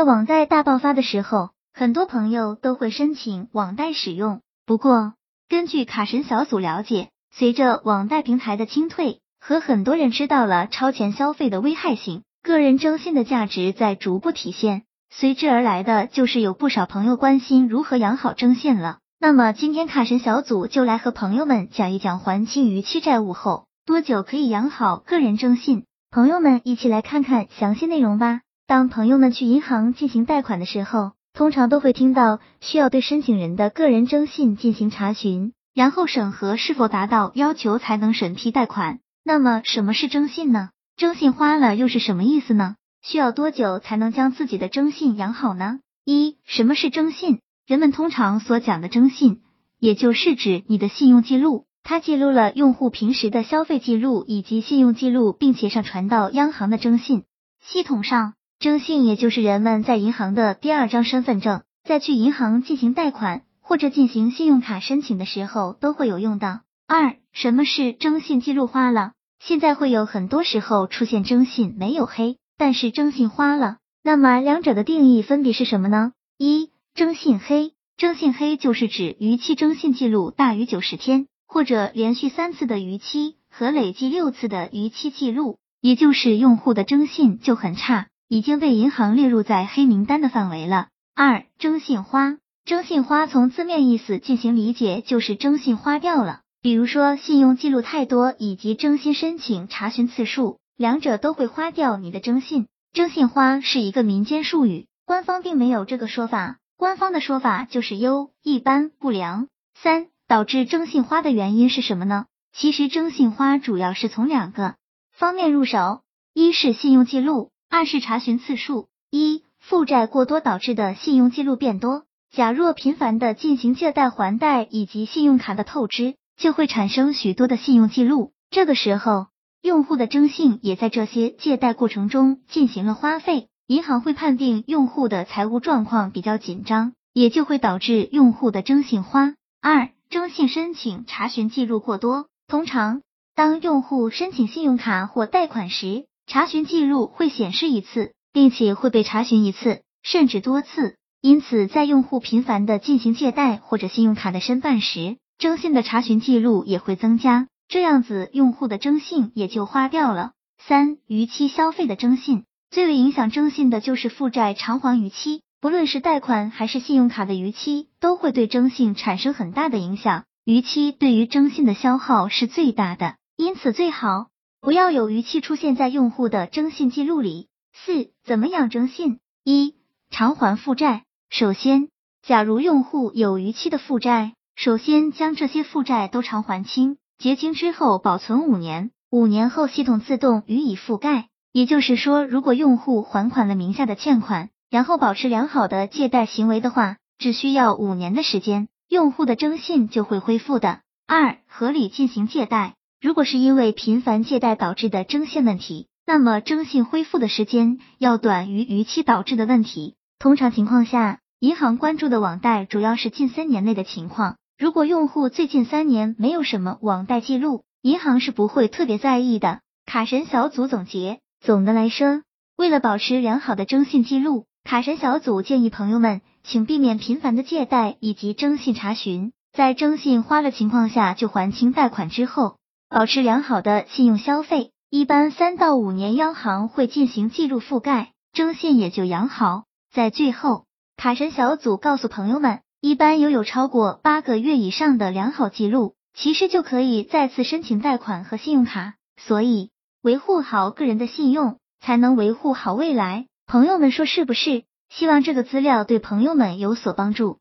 在网贷大爆发的时候，很多朋友都会申请网贷使用。不过，根据卡神小组了解，随着网贷平台的清退和很多人知道了超前消费的危害性，个人征信的价值在逐步体现。随之而来的就是有不少朋友关心如何养好征信了。那么今天卡神小组就来和朋友们讲一讲还清逾期债务后多久可以养好个人征信。朋友们一起来看看详细内容吧。当朋友们去银行进行贷款的时候，通常都会听到需要对申请人的个人征信进行查询，然后审核是否达到要求才能审批贷款。那么什么是征信呢？征信花了又是什么意思呢？需要多久才能将自己的征信养好呢？一、什么是征信？人们通常所讲的征信，也就是指你的信用记录，它记录了用户平时的消费记录以及信用记录，并且上传到央行的征信系统上。征信也就是人们在银行的第二张身份证，在去银行进行贷款或者进行信用卡申请的时候都会有用到。二，什么是征信记录花了？现在会有很多时候出现征信没有黑，但是征信花了，那么两者的定义分别是什么呢？一征信黑，征信黑就是指逾期征信记录大于九十天，或者连续三次的逾期和累计六次的逾期记录，也就是用户的征信就很差，已经被银行列入在黑名单的范围了。二、征信花，征信花从字面意思进行理解，就是征信花掉了，比如说信用记录太多以及征信申请查询次数，两者都会花掉你的征信。征信花是一个民间术语，官方并没有这个说法。官方的说法就是优、一般、不良。三、导致征信花的原因是什么呢？其实征信花主要是从两个方面入手，一是信用记录，二是查询次数。一、负债过多导致的信用记录变多。假若频繁的进行借贷还贷以及信用卡的透支，就会产生许多的信用记录。这个时候，用户的征信也在这些借贷过程中进行了花费。银行会判定用户的财务状况比较紧张，也就会导致用户的征信花。二、征信申请查询记录过多。通常，当用户申请信用卡或贷款时，查询记录会显示一次，并且会被查询一次，甚至多次。因此，在用户频繁的进行借贷或者信用卡的申办时，征信的查询记录也会增加，这样子用户的征信也就花掉了。三、逾期消费的征信。最为影响征信的就是负债偿还逾期，不论是贷款还是信用卡的逾期，都会对征信产生很大的影响。逾期对于征信的消耗是最大的，因此最好不要有逾期出现在用户的征信记录里。四、怎么样征信？一、偿还负债。首先，假如用户有逾期的负债，首先将这些负债都偿还清，结清之后保存五年，五年后系统自动予以覆盖。也就是说，如果用户还款了名下的欠款，然后保持良好的借贷行为的话，只需要五年的时间，用户的征信就会恢复的。二、合理进行借贷。如果是因为频繁借贷导致的征信问题，那么征信恢复的时间要短于逾期导致的问题。通常情况下，银行关注的网贷主要是近三年内的情况。如果用户最近三年没有什么网贷记录，银行是不会特别在意的。卡神小组总结。总的来说，为了保持良好的征信记录，卡神小组建议朋友们，请避免频繁的借贷以及征信查询，在征信花了情况下就还清贷款之后，保持良好的信用消费。一般三到五年，央行会进行记录覆盖，征信也就养好。在最后，卡神小组告诉朋友们，一般拥有超过八个月以上的良好记录，其实就可以再次申请贷款和信用卡。所以。维护好个人的信用，才能维护好未来。朋友们说是不是？希望这个资料对朋友们有所帮助。